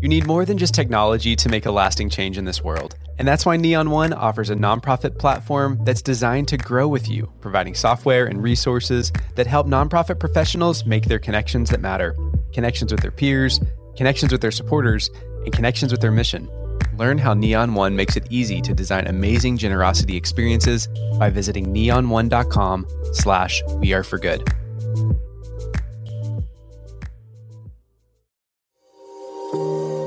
You need more than just technology to make a lasting change in this world. And that's why Neon One offers a nonprofit platform that's designed to grow with you, providing software and resources that help nonprofit professionals make their connections that matter connections with their peers, connections with their supporters, and connections with their mission. Learn how Neon One makes it easy to design amazing generosity experiences by visiting neon1.com slash we are for good.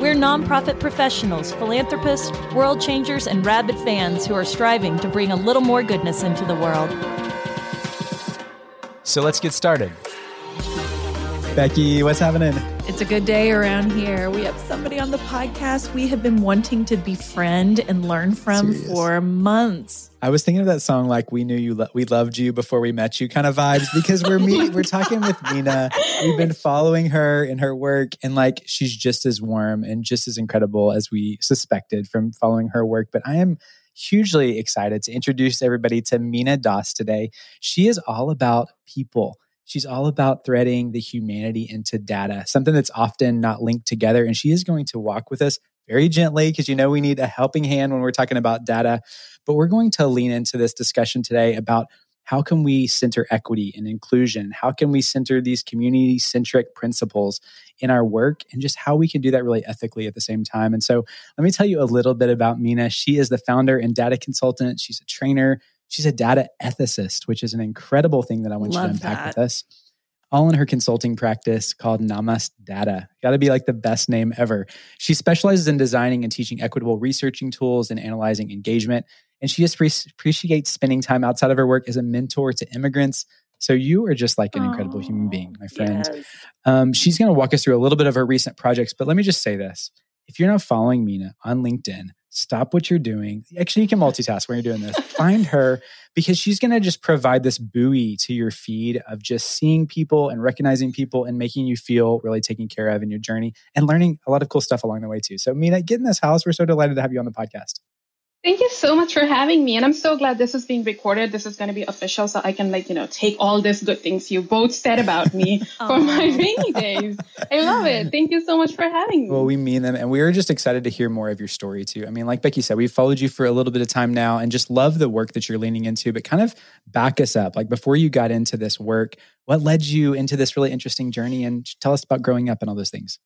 We're nonprofit professionals, philanthropists, world changers, and rabid fans who are striving to bring a little more goodness into the world. So, let's get started. Becky, what's happening? It's a good day around here. We have somebody on the podcast we have been wanting to befriend and learn from Serious. for months. I was thinking of that song like we knew you lo- we loved you before we met you kind of vibes because we're we're talking with Meena. We've been following her in her work and like she's just as warm and just as incredible as we suspected from following her work, but I am hugely excited to introduce everybody to Meena Das today. She is all about people. She's all about threading the humanity into data, something that's often not linked together. And she is going to walk with us very gently because you know we need a helping hand when we're talking about data. But we're going to lean into this discussion today about how can we center equity and inclusion? How can we center these community centric principles in our work and just how we can do that really ethically at the same time? And so let me tell you a little bit about Meena. She is the founder and data consultant. She's a trainer. She's a data ethicist, which is an incredible thing that I want Love you to unpack that. with us. All in her consulting practice called Namaste Data. Got to be like the best name ever. She specializes in designing and teaching equitable researching tools and analyzing engagement. And she just pre- appreciates spending time outside of her work as a mentor to immigrants. So you are just like an incredible human being, my friend. Yes. Um, she's going to walk us through a little bit of her recent projects, but let me just say this: if you're not following Meena on LinkedIn, stop what you're doing. Actually, you can multitask when you're doing this. Find her because she's going to just provide this buoy to your feed of just seeing people and recognizing people and making you feel really taken care of in your journey and learning a lot of cool stuff along the way too. So, Meena, get in this house. We're so delighted to have you on the podcast. Thank you so much for having me. And I'm so glad this is being recorded. This is going to be official so I can like, you know, take all these good things you both said about me for my rainy days. I love it. Thank you so much for having me. Well, we mean them. And we are just excited to hear more of your story too. I mean, like Becky said, we've followed you for a little bit of time now and just love the work that you're leaning into, but kind of back us up. Like before you got into this work, what led you into this really interesting journey? And tell us about growing up and all those things.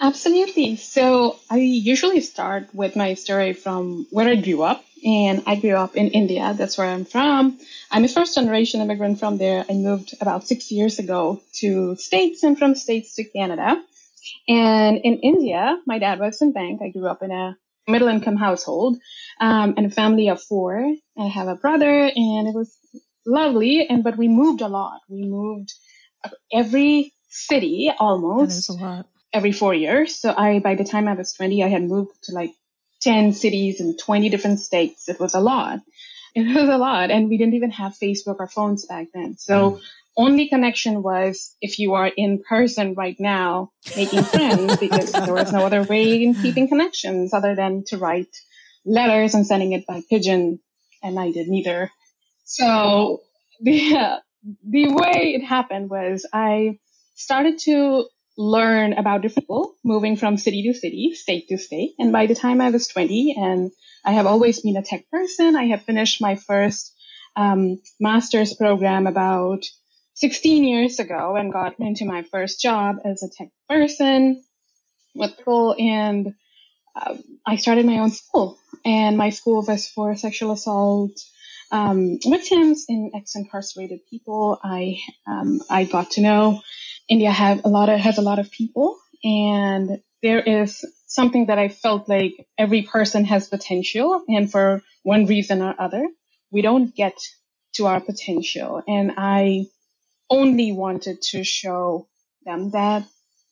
Absolutely. So I usually start with my story from where I grew up. And I grew up in India. That's where I'm from. I'm a first generation immigrant from there. I moved about six years ago to States and from States to Canada. And in India, my dad works in bank. I grew up in a middle income household um, and a family of four. I have a brother and it was lovely. And, but we moved a lot. We moved every city almost. That is a lot every four years. So I, by the time I was 20, I had moved to like 10 cities in 20 different states. It was a lot. It was a lot. And we didn't even have Facebook or phones back then. So mm. only connection was if you are in person right now making friends because there was no other way in keeping connections other than to write letters and sending it by pigeon. And I did neither. So the, the way it happened was I started to learn about different people moving from city to city, state to state. And by the time I was 20, and I have always been a tech person, I have finished my first um, master's program about 16 years ago and got into my first job as a tech person with people. And uh, I started my own school, and my school was for sexual assault um, victims and ex-incarcerated people. I um, I got to know India have a lot of has a lot of people, and there is something that I felt like every person has potential, and for one reason or other, we don't get to our potential. And I only wanted to show them that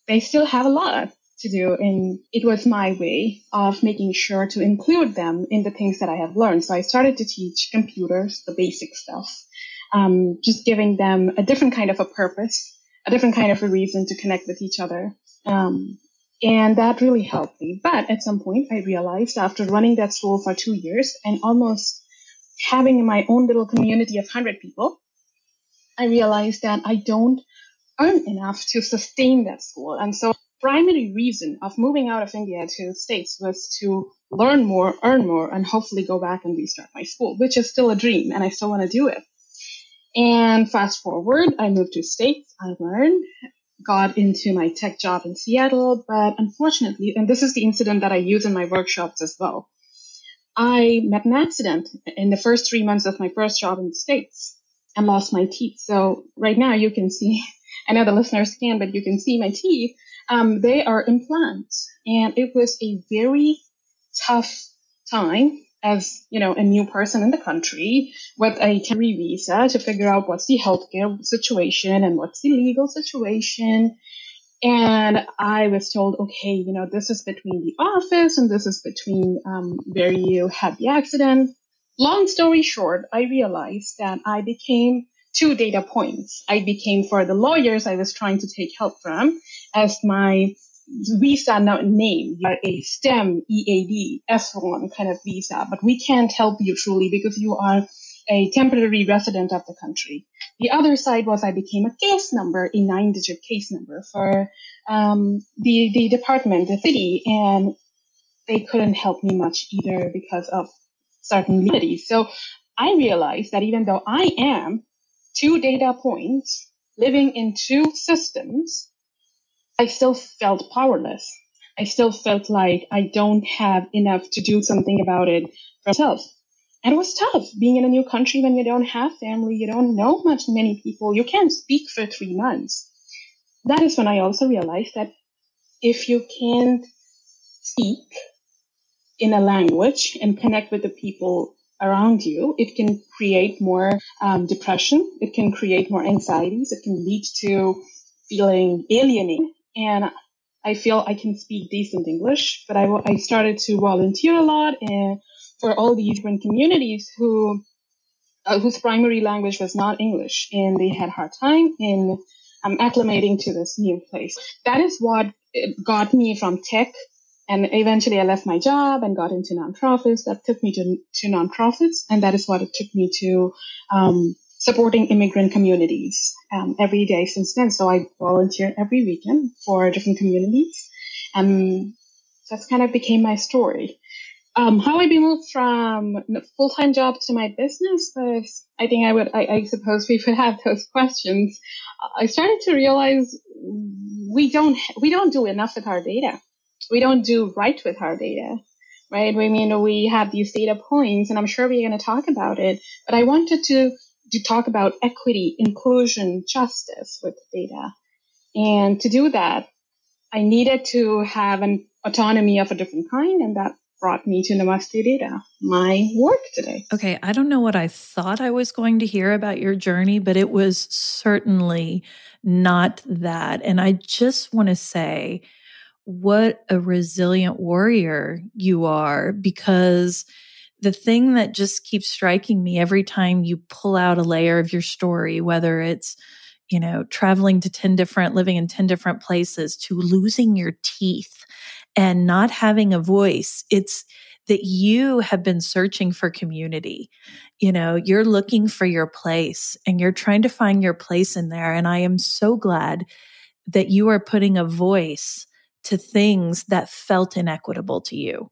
they still have a lot to do. And it was my way of making sure to include them in the things that I have learned. So I started to teach computers, the basic stuff, um, just giving them a different kind of a purpose, a different kind of a reason to connect with each other. Um, and that really helped me. But at some point, I realized after running that school for two years and almost having my own little community of 100 people, I realized that I don't earn enough to sustain that school. And so primary reason of moving out of India to the States was to learn more, earn more, and hopefully go back and restart my school, which is still a dream and I still want to do it. And fast forward, I moved to States. I learned, got into my tech job in Seattle, but unfortunately, and this is the incident that I use in my workshops as well. I met an accident in the first three months of my first job in the States and lost my teeth. So right now you can see, I know the listeners can, but you can see my teeth. Um, they are implants and it was a very tough time as, you know, a new person in the country with a temporary visa to figure out what's the healthcare situation and what's the legal situation. And I was told, okay, you know, this is between the office and this is between um, where you had the accident. Long story short, I realized that I became two data points. I became for the lawyers I was trying to take help from as my visa name, like a STEM EAD F1 kind of visa, but we can't help you truly because you are a temporary resident of the country. The other side was I became a case number, a nine digit case number for um, the, the department, the city, and they couldn't help me much either because of certain limitations. So I realized that even though I am two data points living in two systems, I still felt powerless. I still felt like I don't have enough to do something about it for myself. And it was tough being in a new country when you don't have family, you don't know much many people, you can't speak for three months. That is when I also realized that if you can't speak in a language and connect with the people around you, it can create more um, depression. It can create more anxieties. It can lead to feeling alienated and I feel I can speak decent English, but I, I started to volunteer a lot and for all the different communities who uh, whose primary language was not English and they had hard time in um, acclimating to this new place. That is what got me from tech and eventually I left my job and got into nonprofits. That took me to, to nonprofits and that is what it took me to um, supporting immigrant communities um, every day since then. So I volunteer every weekend for different communities. And that's kind of became my story. Um, how I moved from full time job to my business was, I think I would, I, I suppose we would have those questions. I started to realize we don't, we don't do enough with our data. We don't do right with our data right? I mean, we have these data points, and I'm sure we're going to talk about it. But I wanted to to talk about equity, inclusion, justice with data. And to do that, I needed to have an autonomy of a different kind, and that brought me to Namaste Data, my work today. Okay, I don't know what I thought I was going to hear about your journey, but it was certainly not that. And I just want to say, what a resilient warrior you are because the thing that just keeps striking me every time you pull out a layer of your story, whether it's, you know, traveling to 10 different, living in 10 different places to losing your teeth and not having a voice, it's that you have been searching for community. You know, you're looking for your place and you're trying to find your place in there. And I am so glad that you are putting a voice to things that felt inequitable to you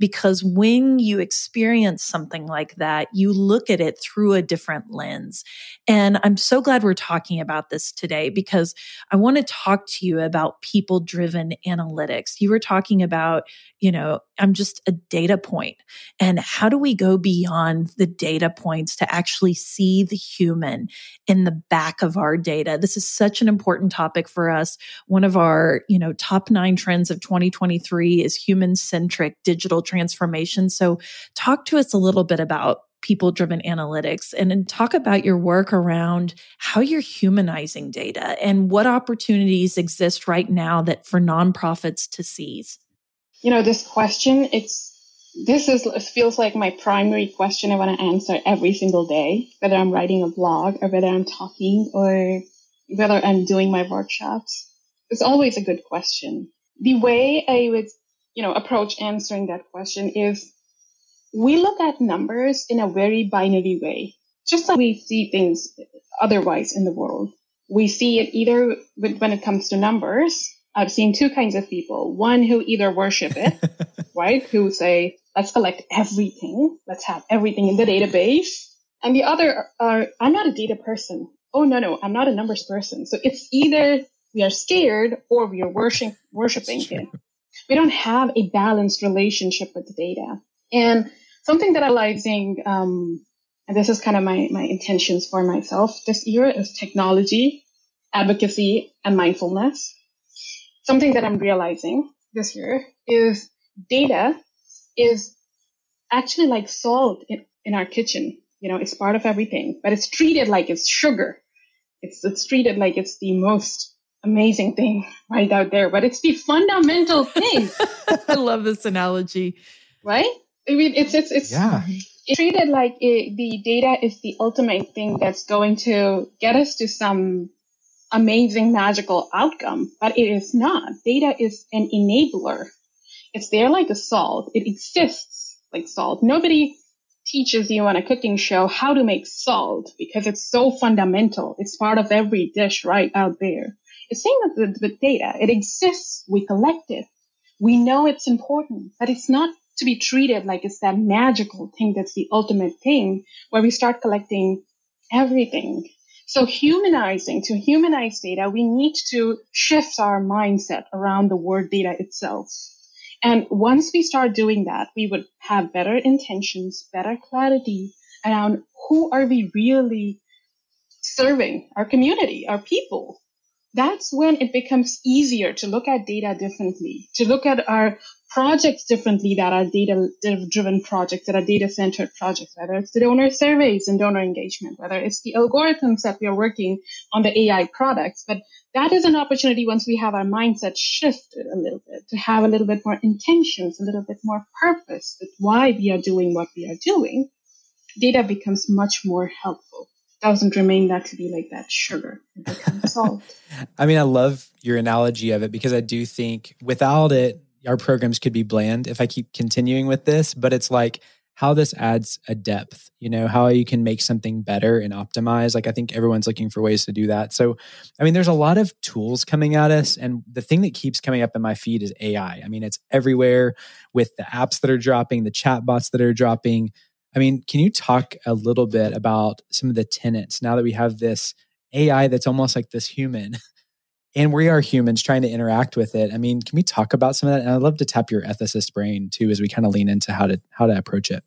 because when you experience something like that, you look at it through a different lens. And I'm so glad we're talking about this today because I want to talk to you about people driven analytics. You were talking about, you know, I'm just a data point. And how do we go beyond the data points to actually see the human in the back of our data? This is such an important topic for us. One of our, you know, top nine trends of 2023 is human centric digital transformation. So, talk to us a little bit about people driven analytics and, and talk about your work around how you're humanizing data and what opportunities exist right now that for nonprofits to seize. You know, this question, it's this is feels like my primary question I want to answer every single day, whether I'm writing a blog or whether I'm talking or whether I'm doing my workshops. It's always a good question. The way I would, you know, approach answering that question is we look at numbers in a very binary way, just like we see things otherwise in the world. We see it either when it comes to numbers. I've seen two kinds of people. One who either worship it, right? Who say, let's collect everything. Let's have everything in the database. And the other are, I'm not a data person. Oh, no, no, I'm not a numbers person. So it's either we are scared or we are worship, worshiping it. We don't have a balanced relationship with the data. And something that I'm realizing, um, and this is kind of my, my intentions for myself this year is technology, advocacy, and mindfulness. Something that I'm realizing this year is data is actually like salt in, in our kitchen. You know, it's part of everything, but it's treated like it's sugar. It's, it's treated like it's the most amazing thing right out there, but it's the fundamental thing. I love this analogy. Right? I mean, it's, it's, it's, yeah. it's treated like it, the data is the ultimate thing that's going to get us to some amazing magical outcome, but it is not. Data is an enabler it's there like a salt. It exists like salt. Nobody teaches you on a cooking show how to make salt because it's so fundamental. It's part of every dish right out there. It's same with, with data. It exists. We collect it. We know it's important, but it's not to be treated like it's that magical thing that's the ultimate thing where we start collecting everything. So humanizing, to humanize data, we need to shift our mindset around the word data itself. And once we start doing that, we would have better intentions, better clarity around who are we really serving our community, our people. That's when it becomes easier to look at data differently, to look at our projects differently that are data driven projects, that are data centered projects, whether it's the donor surveys and donor engagement, whether it's the algorithms that we are working on the AI products. But that is an opportunity once we have our mindset shifted a little bit to have a little bit more intentions, a little bit more purpose with why we are doing what we are doing. Data becomes much more helpful. Doesn't remain that to be like that sugar. It becomes salt. I mean, I love your analogy of it because I do think without it, our programs could be bland if I keep continuing with this, but it's like how this adds a depth, you know, how you can make something better and optimize. Like I think everyone's looking for ways to do that. So, I mean, there's a lot of tools coming at us. And the thing that keeps coming up in my feed is AI. I mean, it's everywhere with the apps that are dropping, the chat bots that are dropping. I mean, can you talk a little bit about some of the tenets now that we have this AI that's almost like this human and we are humans trying to interact with it. I mean, can we talk about some of that? And I'd love to tap your ethicist brain too as we kind of lean into how to how to approach it.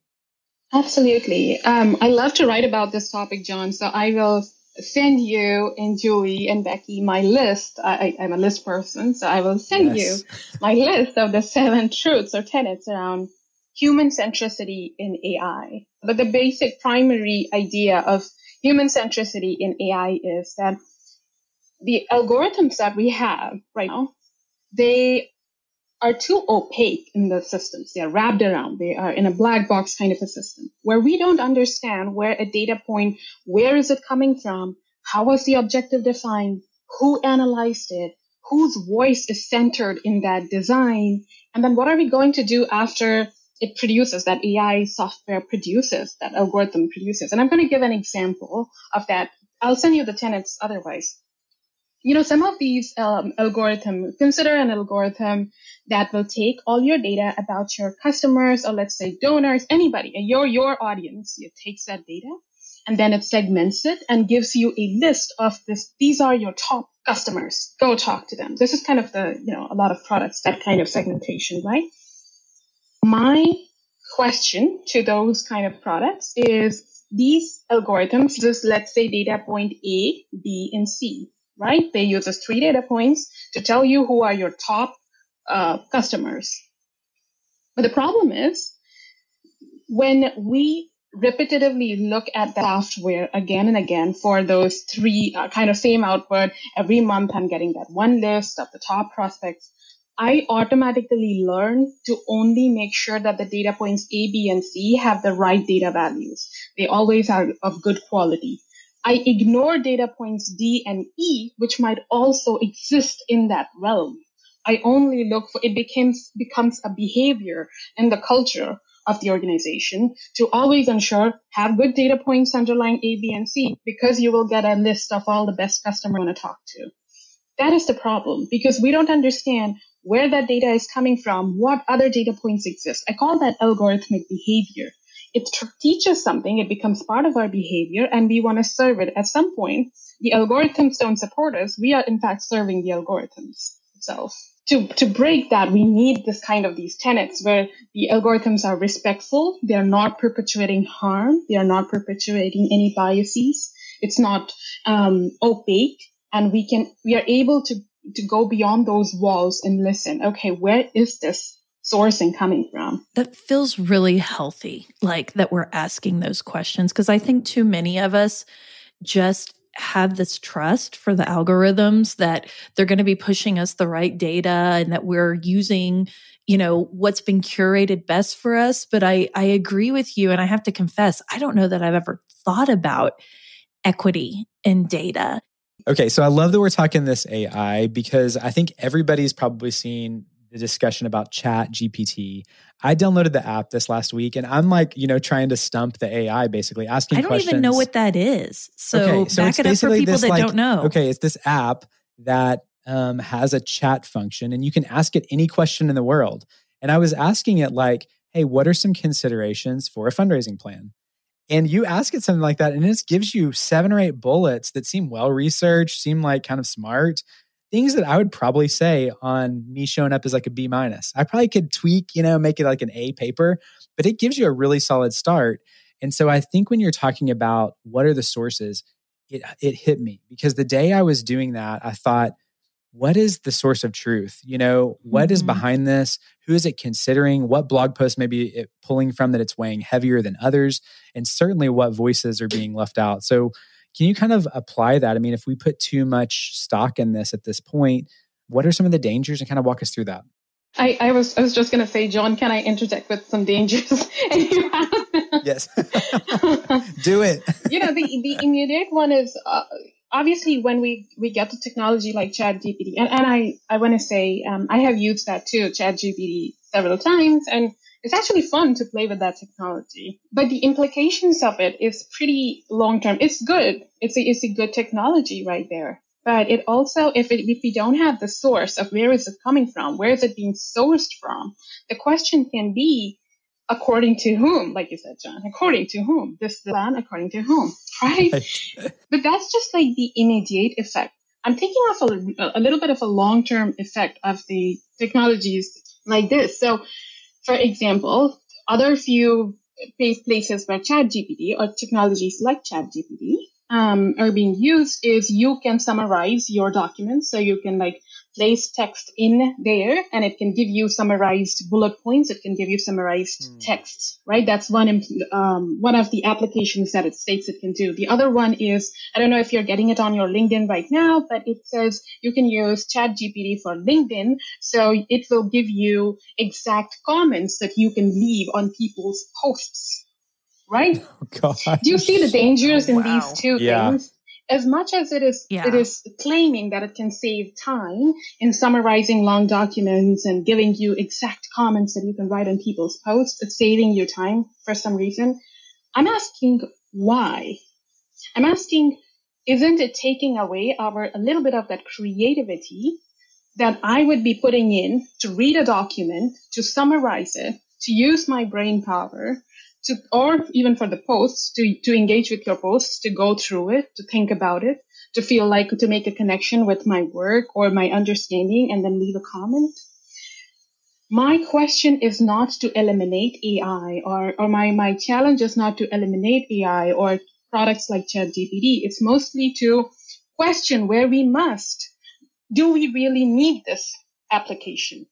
Absolutely. Um, I love to write about this topic, John. So I will send you and Julie and Becky my list. I, am a list person, so I will send yes. you my list of the seven truths or tenets around human centricity in AI. But the basic primary idea of human centricity in AI is that the algorithms that we have right now, they are too opaque in the systems. They are wrapped around. They are in a black box kind of a system where we don't understand where a data point, where is it coming from? How was the objective defined? Who analyzed it? Whose voice is centered in that design? And then what are we going to do after it produces that AI software produces, that algorithm produces? And I'm going to give an example of that. I'll send you the tenets otherwise you know, some of these um, algorithm, consider an algorithm that will take all your data about your customers or let's say donors, anybody, your, your audience. It takes that data and then it segments it and gives you a list of this. These are your top customers. Go talk to them. This is kind of the, you know, a lot of products, that kind of segmentation, right? My question to those kind of products is these algorithms, just let's say data point A, B, and C right? They use us three data points to tell you who are your top uh, customers. But the problem is when we repetitively look at the software again and again for those three uh, kind of same output every month i'm getting that one list of the top prospects i automatically learn to only make sure that the data points a b and c have the right data values. They always are of good quality. I ignore data points d and e which might also exist in that realm. I only look for it becomes becomes a behavior in the culture of the organization to always ensure have good data points underlying A, B, and C because you will get a list of all the best customers you want to talk to. That is the problem because we don't understand where that data is coming from, what other data points exist. I call that algorithmic behavior. It tr- teaches something, it becomes part of our behavior, and we want to serve it. At some point, the algorithms don't support us. We are, in fact, serving the algorithms itself to, to break that, we need this kind of these tenets where the algorithms are respectful. They're not perpetuating harm. They are not perpetuating any biases. It's not um, opaque. And we can, we are able to, to go beyond those walls and listen. Okay, where is this sourcing coming from? That feels really healthy, like that we're asking those questions. Cause I think too many of us just have this trust for the algorithms that they're going to be pushing us the right data and that we're using you know what's been curated best for us but i i agree with you and i have to confess i don't know that i've ever thought about equity in data okay so i love that we're talking this ai because i think everybody's probably seen the discussion about chat gpt i downloaded the app this last week and i'm like you know trying to stump the ai basically asking i don't questions. even know what that is. So, okay, so back it up for people that like, don't know. okay it's this app that um, has a chat function and you can ask it any question in the world. And i was asking it like hey what are some considerations for a fundraising plan and you ask it something like that and it gives you seven or eight bullets that seem well researched seem like kind of smart things that I would probably say on me showing up as like a B minus. I probably could tweak, you know, make it like an A paper, but it gives you a really solid start. And so I think when you're talking about what are the sources, it it hit me because the day I was doing that, I thought, what is the source of truth? You know, what mm-hmm. is behind this? Who is it considering? What blog post maybe it pulling from that it's weighing heavier than others? And certainly what voices are being left out. So can you kind of apply that? I mean, if we put too much stock in this at this point, what are some of the dangers and kind of walk us through that? I, I was I was just going to say, John, can I interject with some dangers? yes, do it. you know, the the immediate one is uh, obviously when we we get to technology like Chat GPT, and, and I I want to say um, I have used that too, Chat GPT several times, and it's actually fun to play with that technology, but the implications of it is pretty long term. It's good. It's a, it's a good technology right there. But it also, if it, if we don't have the source of where is it coming from, where is it being sourced from, the question can be, according to whom, like you said, John, according to whom, this plan, according to whom, right? but that's just like the immediate effect. I'm thinking of a, a little bit of a long-term effect of the technologies like this. So for example, other few places where ChatGPT or technologies like ChatGPT um, are being used is you can summarize your documents. So you can like place text in there and it can give you summarized bullet points. It can give you summarized mm. text, right? That's one, um, one of the applications that it states it can do. The other one is, I don't know if you're getting it on your LinkedIn right now, but it says you can use chat GPT for LinkedIn. So it will give you exact comments that you can leave on people's posts. Right? Oh, Do you see the dangers in wow. these two yeah. things? As much as it is yeah. it is claiming that it can save time in summarizing long documents and giving you exact comments that you can write on people's posts, it's saving you time for some reason. I'm asking why. I'm asking, isn't it taking away our a little bit of that creativity that I would be putting in to read a document, to summarize it, to use my brain power, to, or even for the posts, to, to engage with your posts, to go through it, to think about it, to feel like to make a connection with my work or my understanding and then leave a comment. My question is not to eliminate AI or, or my, my challenge is not to eliminate AI or products like ChatGPT. It's mostly to question where we must. Do we really need this application?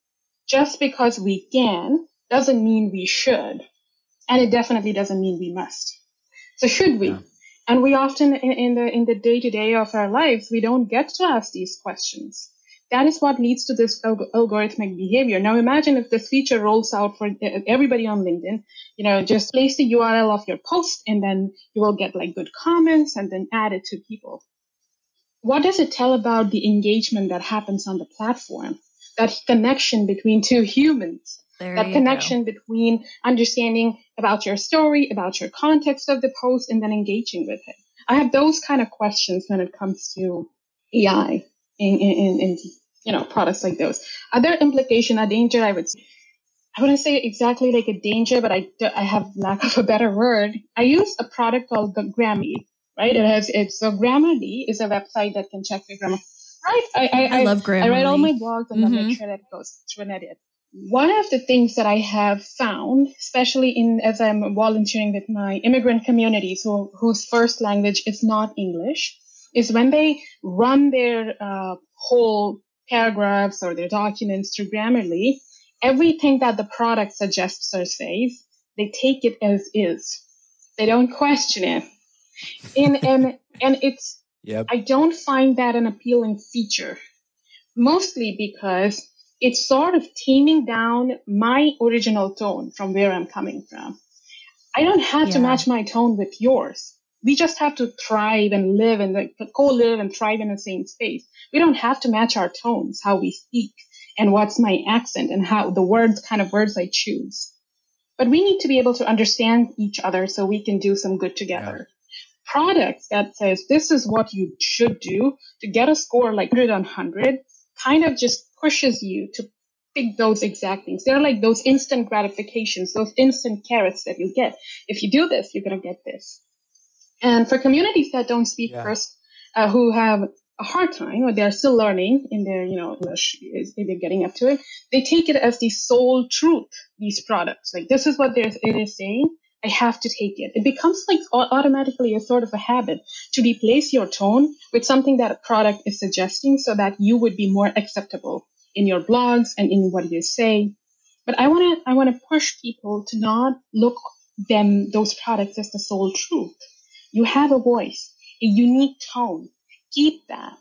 Just because we can doesn't mean we should. And it definitely doesn't mean we must. So should we? Yeah. And we often in, in the in the day to day of our lives, we don't get to ask these questions. That is what leads to this algorithmic behavior. Now imagine if this feature rolls out for everybody on LinkedIn, you know, just place the URL of your post and then you will get like good comments and then add it to people. What does it tell about the engagement that happens on the platform? That connection between two humans there that connection go. between understanding about your story, about your context of the post, and then engaging with it. I have those kind of questions when it comes to AI in, in, in you know products like those. Other implication, a danger, I would say, I wouldn't say exactly like a danger, but I, I have lack of a better word. I use a product called Grammarly, right? It has it's so Grammarly is a website that can check your grammar. Right? I I, I, I love Grammarly. I write all my blogs and mm-hmm. then make sure that it goes through an edit one of the things that I have found, especially in as I'm volunteering with my immigrant communities who, whose first language is not English, is when they run their uh, whole paragraphs or their documents through Grammarly, everything that the product suggests or says, they take it as is. They don't question it. And and and it's yep. I don't find that an appealing feature. Mostly because it's sort of taming down my original tone from where I'm coming from. I don't have yeah. to match my tone with yours. We just have to thrive and live and like, co-live and thrive in the same space. We don't have to match our tones, how we speak and what's my accent and how the words, kind of words I choose. But we need to be able to understand each other so we can do some good together. Yeah. Products that says this is what you should do to get a score like 100 on 100 kind of just pushes you to pick those exact things. They're like those instant gratifications, those instant carrots that you get. If you do this, you're going to get this. And for communities that don't speak yeah. first, uh, who have a hard time or they're still learning in their, you know, English, they're getting up to it, they take it as the sole truth, these products. Like this is what it is saying. I have to take it. It becomes like automatically a sort of a habit to replace your tone with something that a product is suggesting so that you would be more acceptable in your blogs and in what you say. But I want to, I want to push people to not look them, those products as the sole truth. You have a voice, a unique tone. Keep that.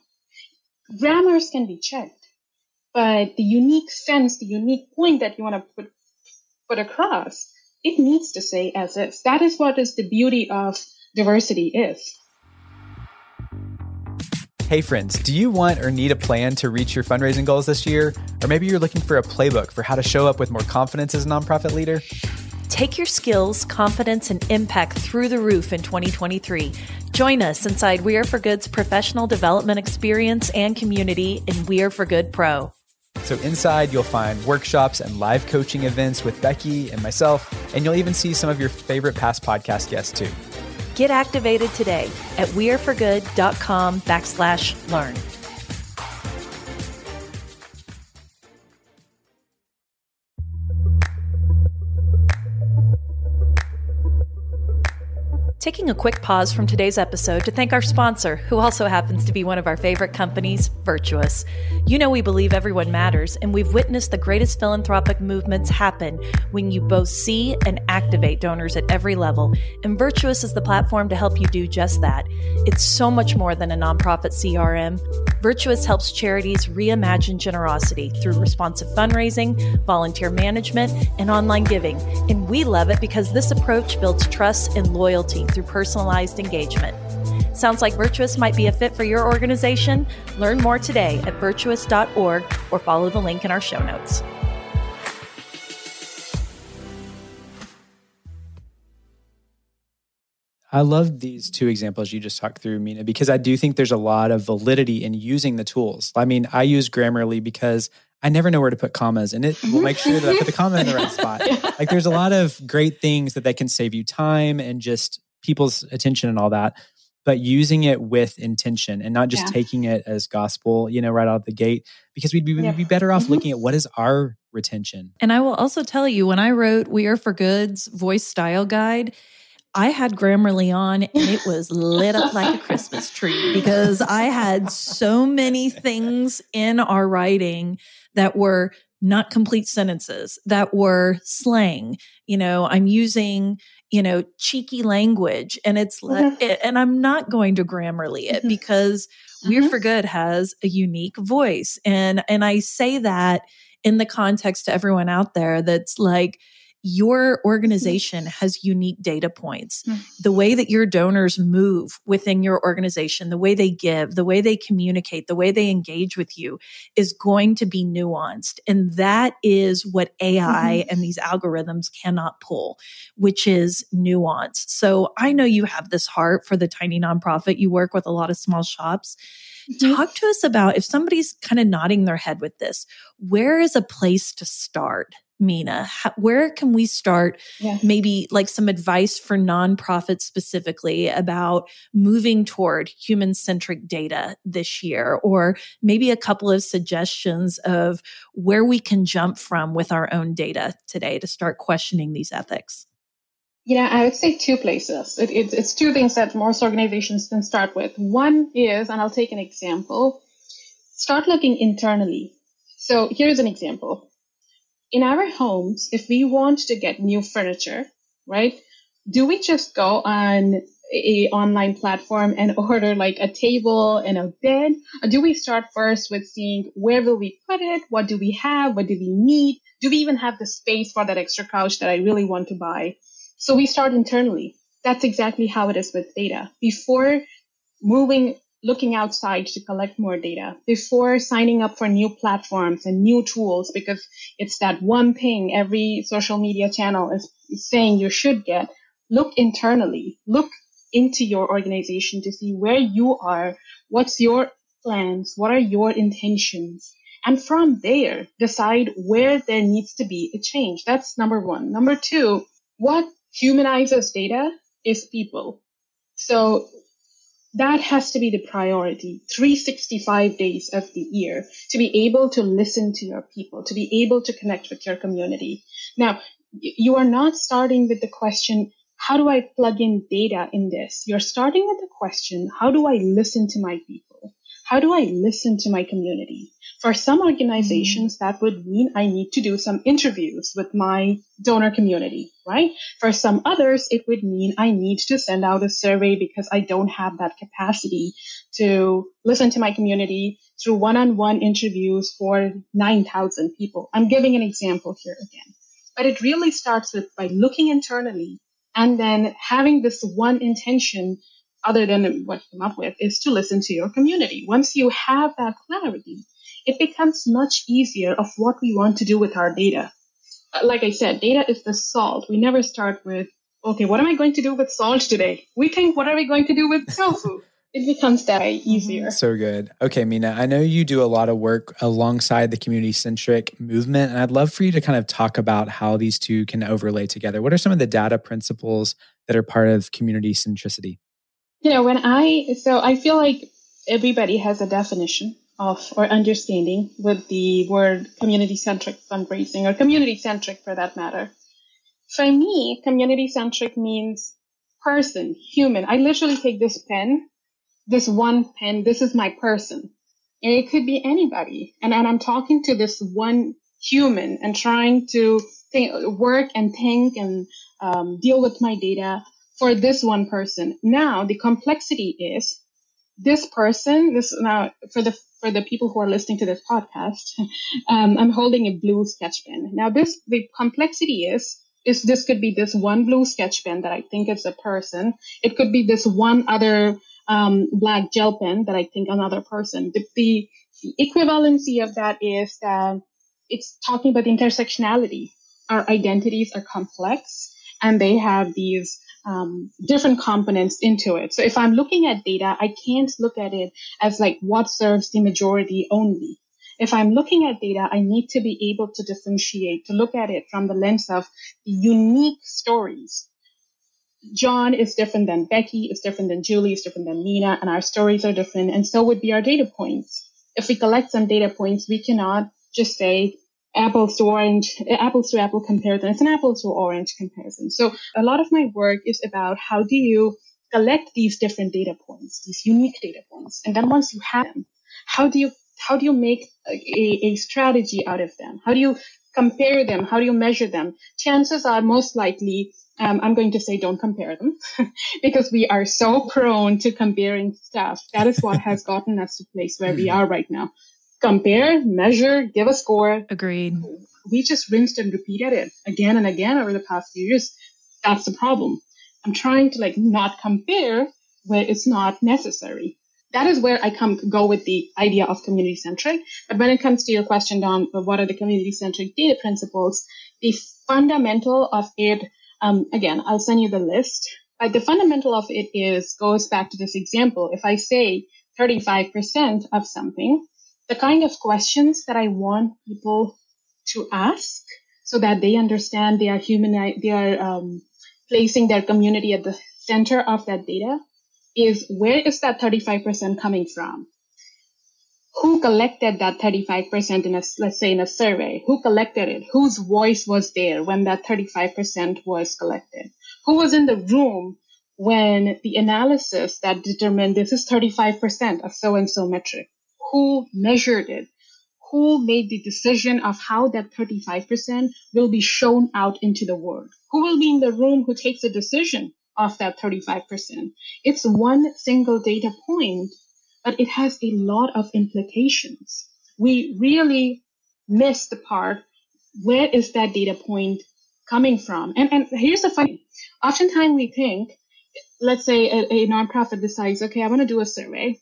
Grammars can be checked, but the unique sense, the unique point that you want to put, put across it needs to say as is. That is what is the beauty of diversity is. Hey friends, do you want or need a plan to reach your fundraising goals this year? Or maybe you're looking for a playbook for how to show up with more confidence as a nonprofit leader? Take your skills, confidence, and impact through the roof in 2023. Join us inside We Are for Good's professional development experience and community in We Are for Good Pro. So, inside, you'll find workshops and live coaching events with Becky and myself, and you'll even see some of your favorite past podcast guests too. Get activated today at weareforgood.com backslash learn. Taking a quick pause from today's episode to thank our sponsor, who also happens to be one of our favorite companies, Virtuous. You know, we believe everyone matters, and we've witnessed the greatest philanthropic movements happen when you both see and activate donors at every level. And Virtuous is the platform to help you do just that. It's so much more than a nonprofit CRM. Virtuous helps charities reimagine generosity through responsive fundraising, volunteer management, and online giving. And we love it because this approach builds trust and loyalty through personalized engagement. Sounds like Virtuous might be a fit for your organization? Learn more today at virtuous.org or follow the link in our show notes. I love these two examples you just talked through, Meena, because I do think there's a lot of validity in using the tools. I mean, I use Grammarly because I never know where to put commas and it will make sure that I put the comma in the right spot. Like there's a lot of great things that they can save you time and just people's attention and all that but using it with intention and not just yeah. taking it as gospel, you know, right out the gate, because we'd be, we'd be better off mm-hmm. looking at what is our retention. And I will also tell you, when I wrote We Are for Good's voice style guide, I had Grammarly on and it was lit up like a Christmas tree because I had so many things in our writing that were not complete sentences that were slang. You know, I'm using, you know, cheeky language and it's, mm-hmm. and I'm not going to Grammarly it mm-hmm. because We Are mm-hmm. for Good has a unique voice. And, and I say that in the context to everyone out there that's like, your organization has unique data points. Mm-hmm. The way that your donors move within your organization, the way they give, the way they communicate, the way they engage with you is going to be nuanced. And that is what AI mm-hmm. and these algorithms cannot pull, which is nuance. So I know you have this heart for the tiny nonprofit. You work with a lot of small shops. Mm-hmm. Talk to us about if somebody's kind of nodding their head with this, where is a place to start? Meena? How, where can we start? Yeah. Maybe like some advice for nonprofits specifically about moving toward human centric data this year, or maybe a couple of suggestions of where we can jump from with our own data today to start questioning these ethics. Yeah, I would say two places. It, it, it's two things that most organizations can start with. One is, and I'll take an example, start looking internally. So here's an example in our homes, if we want to get new furniture, right? Do we just go on a online platform and order like a table and a bed? Or do we start first with seeing where will we put it? What do we have? What do we need? Do we even have the space for that extra couch that I really want to buy? So we start internally. That's exactly how it is with data. Before moving looking outside to collect more data before signing up for new platforms and new tools because it's that one thing every social media channel is saying you should get. Look internally. Look into your organization to see where you are. What's your plans? What are your intentions? And from there, decide where there needs to be a change. That's number one. Number two, what humanizes data is people. So that has to be the priority 365 days of the year to be able to listen to your people to be able to connect with your community. Now you are not starting with the question how do i plug in data in this? You're starting with the question how do i listen to my people how do i listen to my community for some organizations, mm-hmm. that would mean I need to do some interviews with my donor community, right? For some others, it would mean I need to send out a survey because I don't have that capacity to listen to my community through one-on-one interviews for 9,000 people. I'm giving an example here again, but it really starts with by looking internally and then having this one intention other than what you come up with is to listen to your community. Once you have that clarity, it becomes much easier of what we want to do with our data. Uh, like I said, data is the salt. We never start with, okay, what am I going to do with salt today? We think, what are we going to do with tofu? it becomes that easier. So good. Okay, Meena, I know you do a lot of work alongside the community centric movement, and I'd love for you to kind of talk about how these two can overlay together. What are some of the data principles that are part of community centricity? You know, when I, so I feel like everybody has a definition of or understanding with the word community centric fundraising or community centric for that matter. For me, community centric means person, human. I literally take this pen, this one pen, this is my person. And it could be anybody. And, and I'm talking to this one human and trying to think, work and think and um, deal with my data for this one person. Now, the complexity is this person, this now for the for the people who are listening to this podcast, um, I'm holding a blue sketch pen. Now, this the complexity is is this could be this one blue sketch pen that I think is a person. It could be this one other um, black gel pen that I think another person. The, the, the equivalency of that is that it's talking about intersectionality. Our identities are complex and they have these um, different components into it. So if I'm looking at data, I can't look at it as like what serves the majority only. If I'm looking at data, I need to be able to differentiate, to look at it from the lens of the unique stories. John is different than Becky, is different than Julie, is different than Nina, and our stories are different, and so would be our data points. If we collect some data points, we cannot just say apples to orange, apples to apple comparison. It's an apples to orange comparison. So a lot of my work is about how do you collect these different data points, these unique data points. And then once you have them, how do you How do you make a, a strategy out of them? How do you compare them? How do you measure them? Chances are most likely, um, I'm going to say don't compare them because we are so prone to comparing stuff. That is what has gotten us to place where we are right now. Compare, measure, give a score. Agreed. We just rinsed and repeated it again and again over the past few years. That's the problem. I'm trying to like not compare where it's not necessary that is where I come go with the idea of community centric. But when it comes to your question, Don, what are the community centric data principles? The fundamental of it, um, again, I'll send you the list. But the fundamental of it is goes back to this example. If I say 35% of something, the kind of questions that I want people to ask so that they understand they are human, they are um, placing their community at the center of that data is where is that 35% coming from? Who collected that 35% in a, let's say in a survey? Who collected it? Whose voice was there when that 35% was collected? Who was in the room when the analysis that determined this is 35% of so and so metric? Who measured it? Who made the decision of how that 35% will be shown out into the world? Who will be in the room who takes a decision of that 35%. It's one single data point, but it has a lot of implications. We really miss the part where is that data point coming from? And, and here's the funny, oftentimes we think, let's say a, a nonprofit decides, okay, I want to do a survey.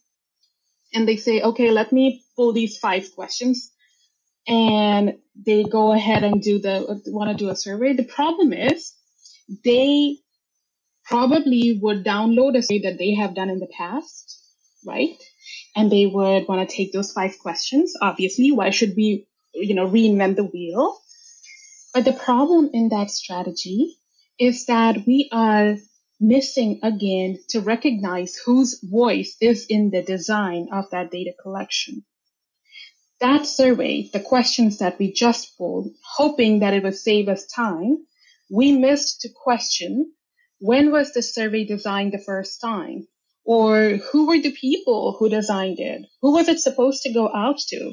And they say, okay, let me pull these five questions and they go ahead and do the want to do a survey. The problem is they probably would download a survey that they have done in the past, right? And they would want to take those five questions. Obviously, why should we, you know, reinvent the wheel? But the problem in that strategy is that we are missing again to recognize whose voice is in the design of that data collection. That survey, the questions that we just pulled, hoping that it would save us time, we missed to question when was the survey designed the first time? Or who were the people who designed it? Who was it supposed to go out to?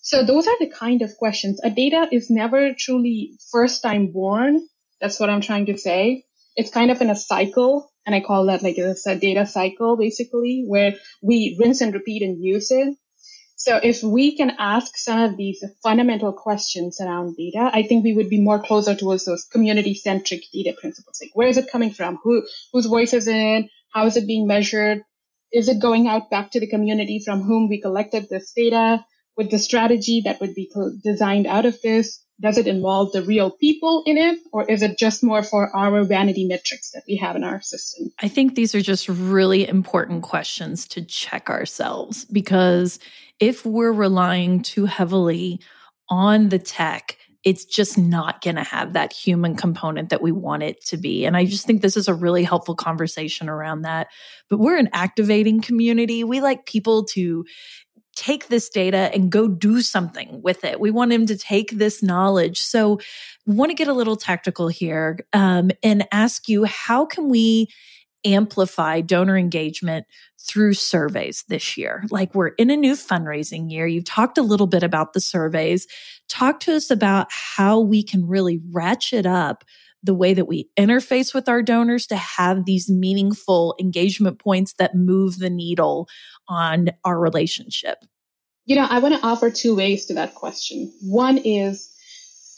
So those are the kind of questions. A data is never truly first time born. That's what I'm trying to say. It's kind of in a cycle. And I call that like a, a data cycle, basically, where we rinse and repeat and use it. So if we can ask some of these fundamental questions around data, I think we would be more closer towards those community centric data principles. Like where is it coming from? Who, whose voice is in? How is it being measured? Is it going out back to the community from whom we collected this data? With the strategy that would be designed out of this, does it involve the real people in it or is it just more for our vanity metrics that we have in our system i think these are just really important questions to check ourselves because if we're relying too heavily on the tech it's just not going to have that human component that we want it to be. And I just think this is a really helpful conversation around that. But we're an activating community. We like people to take this data and go do something with it. We want him to take this knowledge. So, want to get a little tactical here um, and ask you how can we amplify donor engagement through surveys this year? Like, we're in a new fundraising year. You've talked a little bit about the surveys. Talk to us about how we can really ratchet up the way that we interface with our donors to have these meaningful engagement points that move the needle on our relationship? You know, I want to offer two ways to that question. One is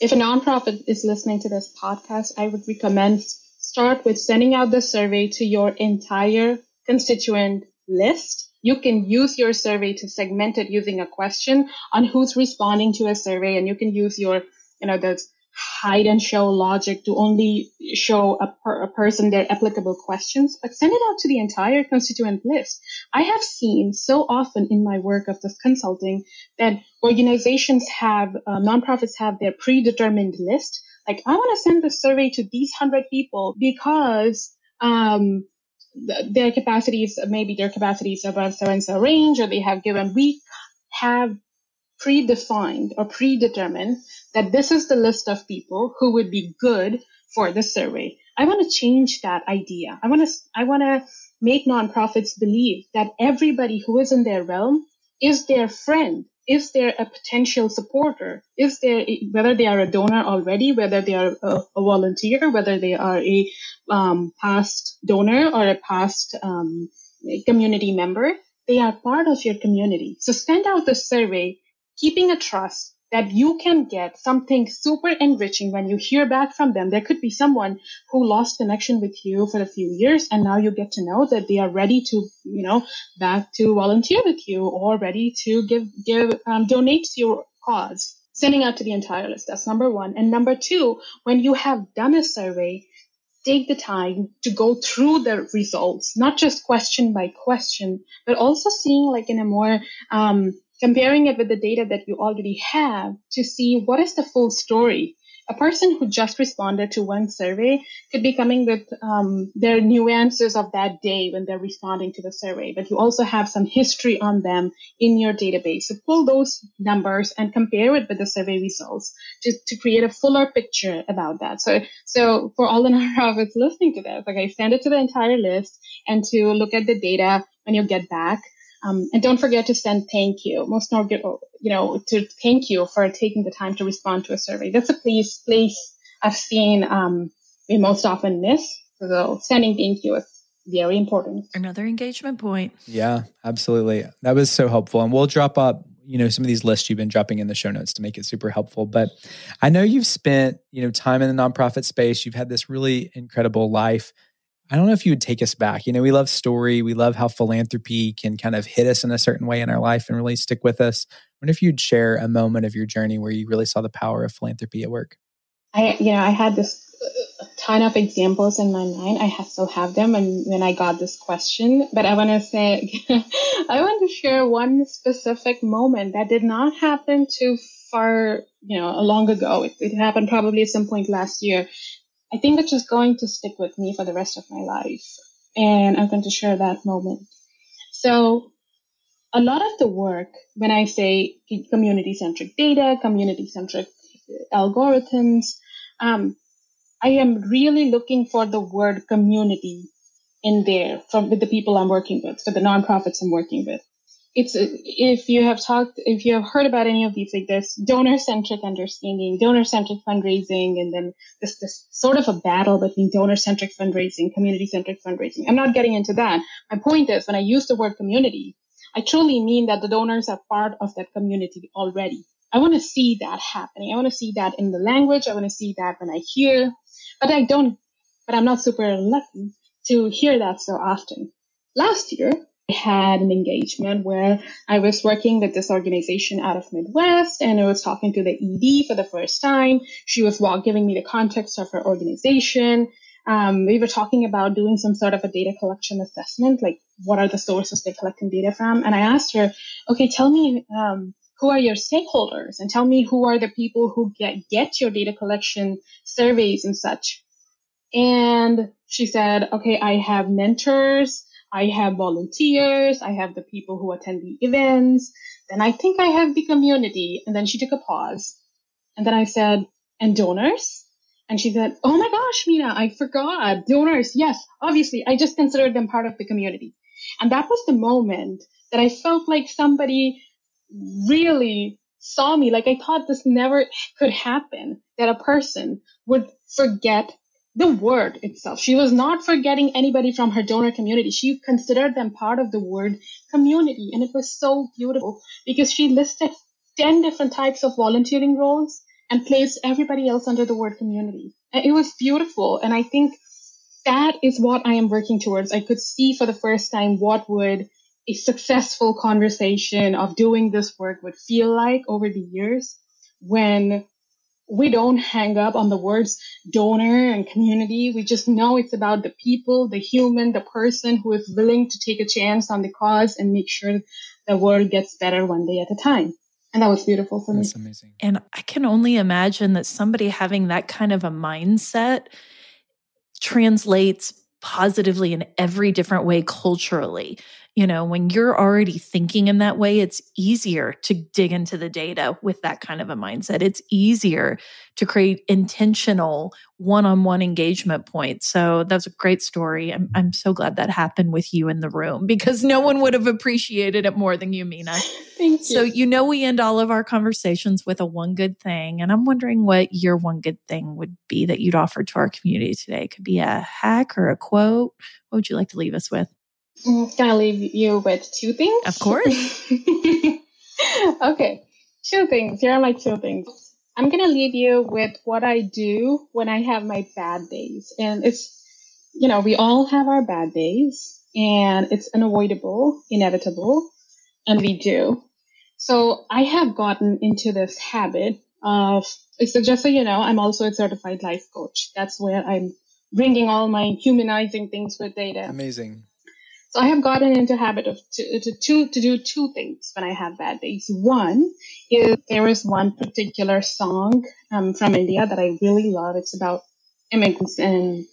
if a nonprofit is listening to this podcast, I would recommend start with sending out the survey to your entire constituent list. You can use your survey to segment it using a question on who's responding to a survey and you can use your, you know, the hide and show logic to only show a, per, a, person their applicable questions, but send it out to the entire constituent list. I have seen so often in my work of this consulting that organizations have, uh, nonprofits have their predetermined list. Like, I want to send the survey to these hundred people because, um, their capacities, maybe their capacities above so and so range, or they have given, we have predefined or predetermined that this is the list of people who would be good for the survey. I want to change that idea. I want to, I want to make nonprofits believe that everybody who is in their realm is their friend is there a potential supporter? Is there, whether they are a donor already, whether they are a, a volunteer, whether they are a um, past donor or a past um, community member, they are part of your community. So send out the survey, keeping a trust that you can get something super enriching when you hear back from them. There could be someone who lost connection with you for a few years and now you get to know that they are ready to, you know, back to volunteer with you or ready to give, give, um, donate to your cause. Sending out to the entire list. That's number one. And number two, when you have done a survey, take the time to go through the results, not just question by question, but also seeing like in a more um, comparing it with the data that you already have to see what is the full story. A person who just responded to one survey could be coming with um, their nuances of that day when they're responding to the survey, but you also have some history on them in your database. So pull those numbers and compare it with the survey results to, to create a fuller picture about that. So, so for all the nonprofits listening to this, like I send it to the entire list and to look at the data when you get back um, and don't forget to send thank you. Most nor you know, to thank you for taking the time to respond to a survey. That's a place place I've seen um, we most often miss. So sending thank you is very important. Another engagement point. Yeah, absolutely. That was so helpful. And we'll drop up, you know, some of these lists you've been dropping in the show notes to make it super helpful. But I know you've spent, you know, time in the nonprofit space. You've had this really incredible life. I don't know if you would take us back. You know, we love story. We love how philanthropy can kind of hit us in a certain way in our life and really stick with us. I wonder if you'd share a moment of your journey where you really saw the power of philanthropy at work. I, you know, I had this uh, ton of examples in my mind. I still have them and when I got this question, but I want to say, I want to share one specific moment that did not happen too far, you know, long ago. It, it happened probably at some point last year. I think that's just going to stick with me for the rest of my life. And I'm going to share that moment. So a lot of the work, when I say community centric data, community centric algorithms, um, I am really looking for the word community in there from with the people I'm working with, for the nonprofits I'm working with it's if you have talked if you have heard about any of these like this donor centric understanding donor centric fundraising and then this this sort of a battle between donor centric fundraising community centric fundraising. I'm not getting into that. My point is when i use the word community i truly mean that the donors are part of that community already. I want to see that happening. I want to see that in the language. I want to see that when i hear but i don't but i'm not super lucky to hear that so often. Last year had an engagement where I was working with this organization out of Midwest and I was talking to the ED for the first time. She was while giving me the context of her organization. Um, we were talking about doing some sort of a data collection assessment, like what are the sources they're collecting data from? And I asked her, okay, tell me, um, who are your stakeholders and tell me who are the people who get, get your data collection surveys and such. And she said, okay, I have mentors. I have volunteers. I have the people who attend the events. Then I think I have the community. And then she took a pause. And then I said, and donors? And she said, Oh my gosh, Meena, I forgot. Donors. Yes, obviously. I just considered them part of the community. And that was the moment that I felt like somebody really saw me. Like I thought this never could happen that a person would forget the word itself. She was not forgetting anybody from her donor community. She considered them part of the word community. And it was so beautiful because she listed 10 different types of volunteering roles and placed everybody else under the word community. And it was beautiful. And I think that is what I am working towards. I could see for the first time what would a successful conversation of doing this work would feel like over the years when we don't hang up on the words donor and community. We just know it's about the people, the human, the person who is willing to take a chance on the cause and make sure the world gets better one day at a time. And that was beautiful for That's me. That's amazing. And I can only imagine that somebody having that kind of a mindset translates positively in every different way culturally you know, when you're already thinking in that way, it's easier to dig into the data with that kind of a mindset. It's easier to create intentional one on one engagement points. So that's a great story. I'm, I'm so glad that happened with you in the room because no one would have appreciated it more than you, Meena. Thank you. So, you know, we end all of our conversations with a one good thing. And I'm wondering what your one good thing would be that you'd offer to our community today. It could be a hack or a quote. What would you like to leave us with? Mm, can I leave you with two things? Of course. okay, two things. Here are my two things. I'm going to leave you with what I do when I have my bad days. And it's, you know, we all have our bad days and it's unavoidable, inevitable, and we do. So I have gotten into this habit of, so just so you know, I'm also a certified life coach. That's where I'm bringing all my humanizing things with data. Amazing. So I have gotten into habit of to, to, to, to do two things when I have bad days. One is there is one particular song um, from India that I really love. It's about immigrants and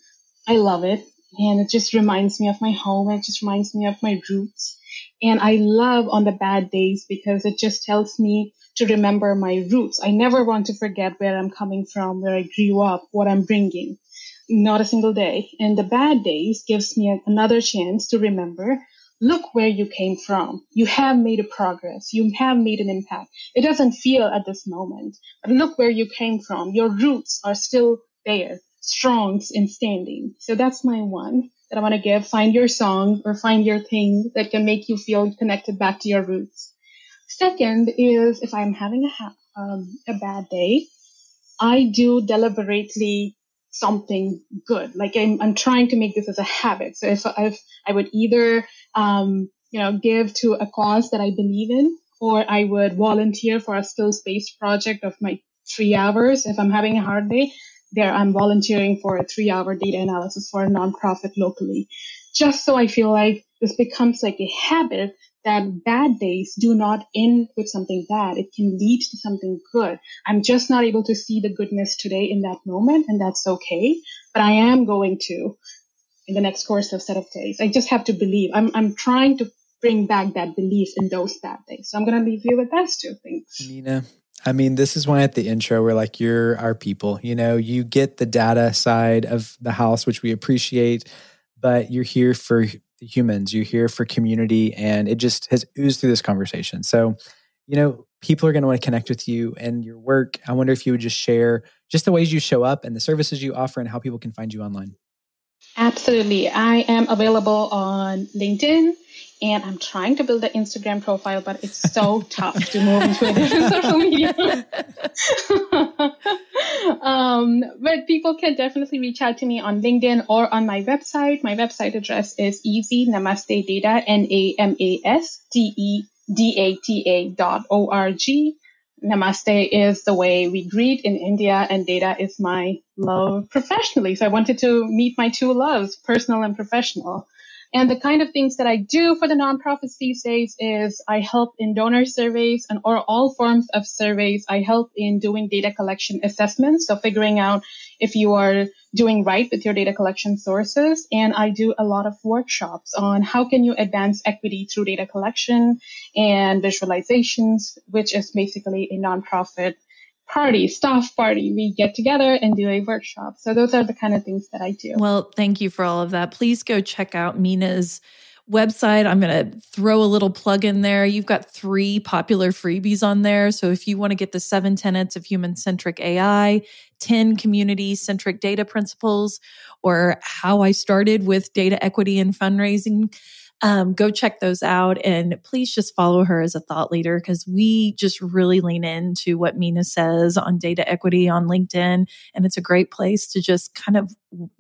I love it. And it just reminds me of my home. It just reminds me of my roots. And I love on the bad days because it just tells me to remember my roots. I never want to forget where I'm coming from, where I grew up, what I'm bringing not a single day. And the bad days gives me another chance to remember, look where you came from. You have made a progress. You have made an impact. It doesn't feel at this moment, but look where you came from. Your roots are still there, strong and standing. So that's my one that I want to give. Find your song or find your thing that can make you feel connected back to your roots. Second is if I'm having a, ha- um, a bad day, I do deliberately something good. Like I'm, I'm trying to make this as a habit. So if, if I would either, um, you know, give to a cause that I believe in, or I would volunteer for a skills-based project of my three hours. If I'm having a hard day, there I'm volunteering for a three-hour data analysis for a nonprofit locally, just so I feel like this becomes like a habit that bad days do not end with something bad. It can lead to something good. I'm just not able to see the goodness today in that moment, and that's okay. But I am going to in the next course of set of days. I just have to believe. I'm I'm trying to bring back that belief in those bad days. So I'm gonna leave you with those two things. Meena, I mean, this is why at the intro we're like, you're our people. You know, you get the data side of the house, which we appreciate, but you're here for humans, you're here for community, and it just has oozed through this conversation. So, you know, people are going to want to connect with you and your work. I wonder if you would just share just the ways you show up and the services you offer and how people can find you online. Absolutely. I am available on LinkedIn and I'm trying to build an Instagram profile, but it's so tough to move into a different social media. um, but people can definitely reach out to me on LinkedIn or on my website. My website address is easy namaste data, N-A-M-A-S-T-E-D-A-T-A dot O-R-G. Namaste is the way we greet in India and data is my love professionally. So I wanted to meet my two loves, personal and professional. And the kind of things that I do for the nonprofits these days is I help in donor surveys and or all forms of surveys. I help in doing data collection assessments. So figuring out if you are doing right with your data collection sources. And I do a lot of workshops on how can you advance equity through data collection and visualizations, which is basically a nonprofit party, staff party. We get together and do a workshop. So those are the kind of things that I do. Well, thank you for all of that. Please go check out Meena's website. I'm going to throw a little plug in there. You've got three popular freebies on there. So if you want to get the seven tenets of human centric AI, 10 community centric data principles, or how I started with data equity and fundraising, um, go check those out and please just follow her as a thought leader because we just really lean into what Meena says on data equity on LinkedIn. And it's a great place to just kind of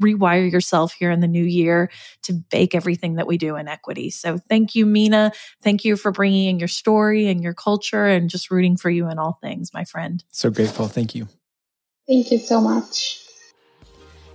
rewire yourself here in the new year to bake everything that we do in equity. So thank you, Meena. Thank you for bringing in your story and your culture and just rooting for you in all things, my friend. So grateful. Thank you. Thank you so much.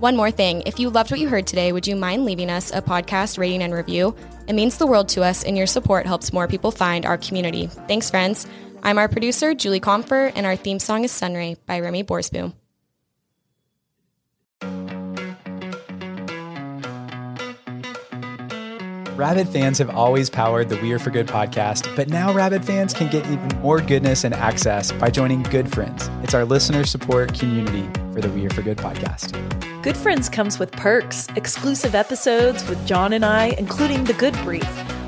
One more thing if you loved what you heard today, would you mind leaving us a podcast rating and review? It means the world to us, and your support helps more people find our community. Thanks, friends. I'm our producer, Julie Comfer, and our theme song is Sunray by Remy Borsboom. Rabid fans have always powered the We Are for Good podcast, but now Rabid fans can get even more goodness and access by joining Good Friends. It's our listener support community for the We Are for Good podcast. Good Friends comes with perks, exclusive episodes with John and I, including the Good Brief,